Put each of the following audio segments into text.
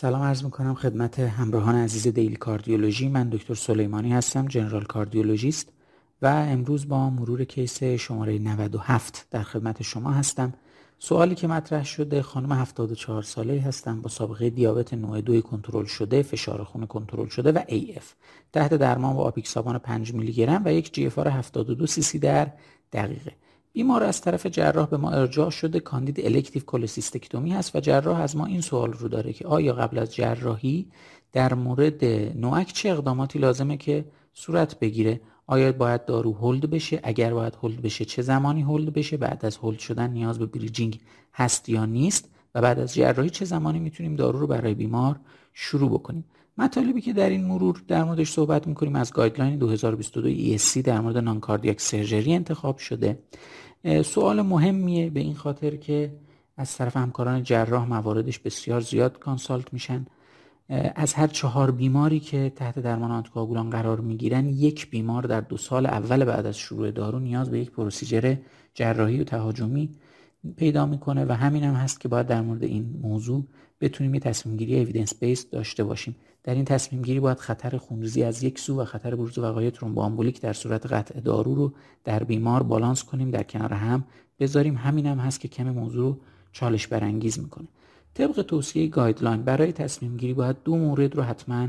سلام عرض می‌کنم خدمت همراهان عزیز Daily Cardiology. من دکتر سلیمانی هستم general cardiologist و امروز با مرور case شماره 97 در خدمت شما هستم. سوالی که مطرح شده خانم 74 ساله هستن با سابقه دیابت نوع 2 کنترل شده فشار خون کنترل شده و AF تحت درمان با آپیکسابان 5 میلی گرم و یک GFR 72 سی سی در دقیقه. بیمار از طرف جراح به ما ارجاع شده کاندید elective cholecystectomy هست و جراح از ما این سوال رو داره که آیا قبل از جراحی در مورد NOAC چه اقداماتی لازمه که صورت بگیره؟ آیا باید دارو hold بشه؟ اگر باید hold بشه چه زمانی hold بشه؟ بعد از hold شدن نیاز به bridging هست یا نیست؟ و بعد از جراحی چه زمانی می‌تونیم دارو رو برای بیمار شروع بکنیم؟ مطالبی که در این مرور در موردش صحبت می‌کنیم از guideline 2022 ESC در مورد non-cardiac surgery انتخاب شده. سوال مهمیه به این خاطر که از طرف همکاران جراح مواردش بسیار زیاد کانسالت میشن. از هر چهار بیماری که تحت درمان آنتیکواگولان قرار می‌گیرن یک بیمار در دو سال اول بعد از شروع دارو نیاز به یک پروسیجر جراحی و تهاجمی پیدا می‌کنه و همین هم هست که باید در مورد این موضوع بتونیم یه تصمیم گیری اویدنس بیس داشته باشیم. در این تصمیم گیری باید خطر خونریزی از یک سو و خطر بروز وقایع ترومبوآمبولیک در صورت قطع دارو رو در بیمار بالانس کنیم در کنار هم بذاریم. همین هم هست که یکم موضوع رو چالش برانگیز می‌کنه. طبق توصیه guideline برای تصمیم گیری باید دو مورد رو حتما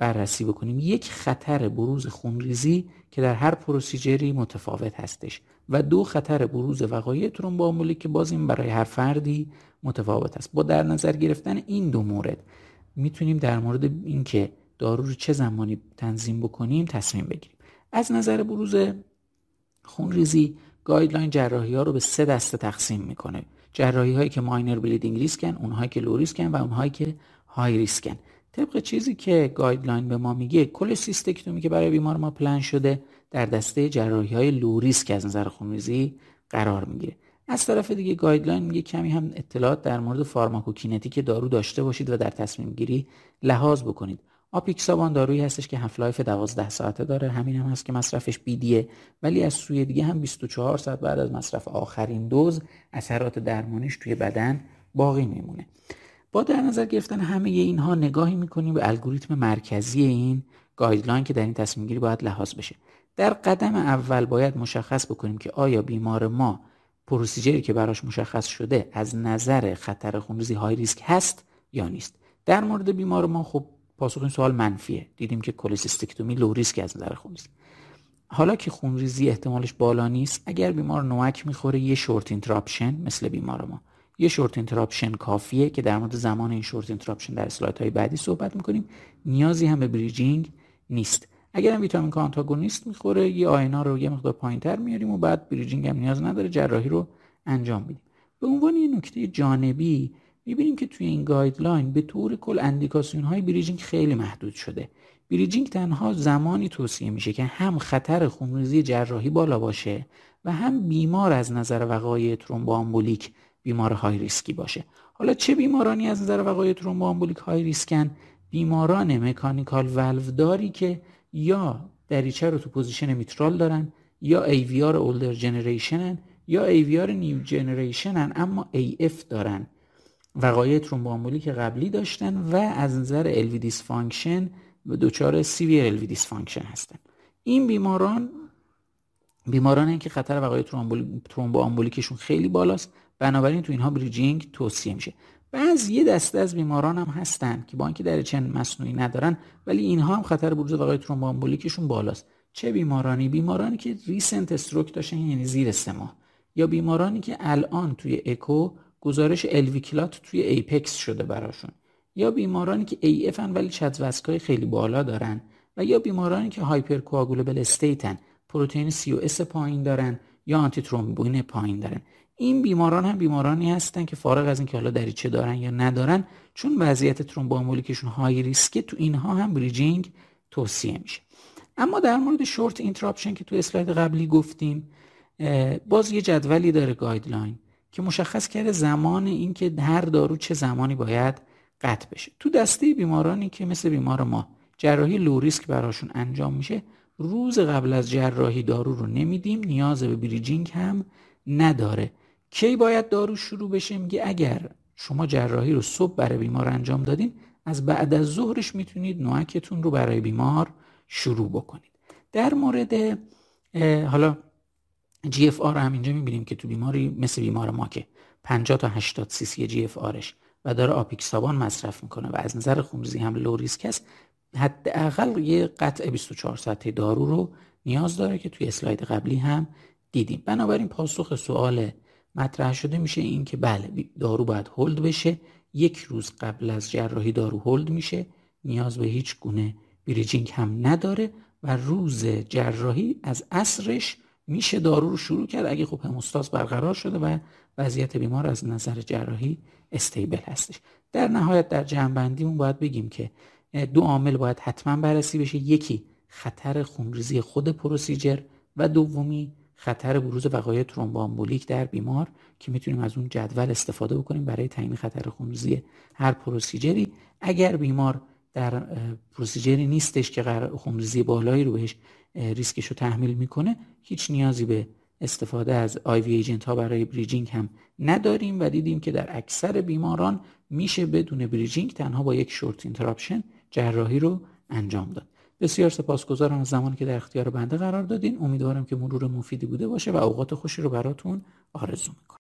بررسی بکنیم. یک خطر بروز خونریزی که در هر procedure ی متفاوت هستش و دو خطر بروز وقایع ترومبوآمبولیک که باز این برای هر فردی متفاوت است. با در نظر گرفتن این دو مورد می‌تونیم در مورد اینکه دارو رو چه زمانی تنظیم بکنیم تصمیم بگیریم. از نظر بروز خونریزی guideline جراحی ها رو به سه دسته تقسیم می‌کنه. جراحی هایی که minor bleeding risk ن اونهایی که low risk ن و اونهایی که high risk ن طبق چیزی که guideline به ما میگه cholecystectomy که برای بیمار ما پلن شده در دسته جراحی های low risk از نظر خونریزی قرار می‌گیره. از طرف دیگه guideline میگه کمی هم اطلاعات در مورد pharmacokinetic دارو داشته باشید و در تصمیم گیری لحاظ بکنید. آپیکسابان دارویی هستش که half-life 12 ساعته داره همین هم هست که مصرفش BID ه ولی از سوی دیگه هم 24 ساعت بعد از مصرف آخرین دوز اثرات درمانیش توی بدن باقی میمونه. با در نظر گرفتن همه اینها نگاهی می‌کنیم به الگوریتم مرکزی این guideline که در این تصمیم گیری باید لحاظ بشه. در قدم اول باید مشخص بکنیم که آیا بیمار ما procedure ی که براش مشخص شده از نظر خطر خونریزی high risk هست یا نیست. در مورد بیمار ما خب پاسخ این سوال منفیه. دیدیم که cholecystectomy low risk از نظر خونریزی. حالا که خونریزی احتمالش بالا نیست اگر بیمار NOAC می‌خوره یه short interruption مثل بیمار ما. یه short interruption کافیه که در مورد زمان این short interruption در slide های بعدی صحبت می‌کنیم. نیازی هم به bridging نیست. اگر هم vitamin K antagonist می‌خوره INR رو یه مقدار پایینتر میاریم و بعد bridging هم نیاز نداره جراحی رو انجام میدیم به عنوان یه نکته جانبی می‌بینیم که توی این guideline به طور کل اندیکاسیون های bridging خیلی محدود شده. bridging تنها زمانی توصیه میشه که هم خطر خونریزی جراحی بالا باشه و هم بیمار از نظر وقایع ترومبوآمبولیک بیمار high risk ی باشه. حالا چه بیمارانی از نظر وقایع ترومبوآمبولیک high risk ن؟ بیماران mechanical valve داری که یا دریچه رو تو position میترال دارن یا AVR older generation ن یا AVR new generation ن اما AF دارن. وقایع ترومبوآمبولیک قبلی داشتن و از نظر LV dysfunction و دچار severe LV dysfunction هستن. این بیماران بیماران که خطر وقایع ترومبوآمبولیکشون خیلی بالاست بنابراین تو اینها bridging توصیه میشه. بعض یه دسته از بیماران هم هستن که با اینکه دریچه مصنوعی ندارن ولی اینها هم خطر بروز وقایع ترومبوآمبولیکشون بالاست. چه بیمارانی؟ بیمارانی که recent stroke داشتن یعنی زیر سه ماه. یا بیمارانی که الان توی اکو گزارش LV clot توی apex شده براشون. یا بیمارانی که AF ن ولی CHA2DS2-VASc خیلی بالا دارن. و یا بیمارانی که hypercoagulable state ن پروتئین C S پایین دارن یا آنتی ترومبین پایین دارن. این بیماران هم بیمارانی هستن که فارغ از اینکه حالا دریچه دارن یا ندارن چون وضعیت ترومبوآمبولیکشون high risk ه تو اینها هم bridging توصیه میشه. اما در مورد short interruption که تو اسلاید قبلی گفتیم باز یه جدولی داره guideline که مشخص کرده زمان اینکه هر دارو چه زمانی باید قطع بشه. تو دسته بیمارانی که مثل بیمار ما جراحی low risk براشون انجام میشه روز قبل از جراحی دارو رو نمیدیم نیاز به bridging هم نداره. کی باید دارو شروع بشه؟ میگه اگر شما جراحی رو صبح برای بیمار انجام دادین از بعد از ظهرش می‌تونید NOAC تون رو برای بیمار شروع بکنید. در مورد حالا GFR هم اینجا می‌بینیم که تو بیماری مثل بیمار ما که 50 تا 80 سی سی GFR ش و داره آپیکسابان مصرف می‌کنه و از نظر خونریزی هم low risk است حداقل یه قطع 24 ساعته دارو رو نیاز داره که توی اسلاید قبلی هم دیدیم. بنابراین پاسخ سوال مطرح شده میشه این که بله دارو باید هولد بشه. یک روز قبل از جراحی دارو هولد میشه. نیاز به هیچ گونه بریجینگ هم نداره و روز جراحی از اصرش میشه دارو رو شروع کرد. اگه خب هموستاز برقرار شده و وضعیت بیمار از نظر جراحی استیبل هستش. در نهایت در جنبندیمون باید بگیم که دو عامل باید حتما بررسی بشه. یکی خطر خونریزی خود procedure و دومی خطر بروز وقایع ترومبوآمبولیک در بیمار که می‌تونیم از اون جدول استفاده بکنیم برای تعیین خطر خونریزی هر procedure ی. اگر بیمار در procedure ی نیستش که خونریزی بالایی رو بهش ریسکش رو تحمیل می‌کنه هیچ نیازی به استفاده از IV agent ها برای bridging هم نداریم و دیدیم که در اکثر بیماران میشه بدون bridging تنها با یک short interruption جراحی رو انجام داد. بسیار سپاسگزارم از زمانی که در اختیار بنده قرار دادین. امیدوارم که مرور مفیدی بوده باشه و اوقات خوشی رو براتون آرزو می‌کنم.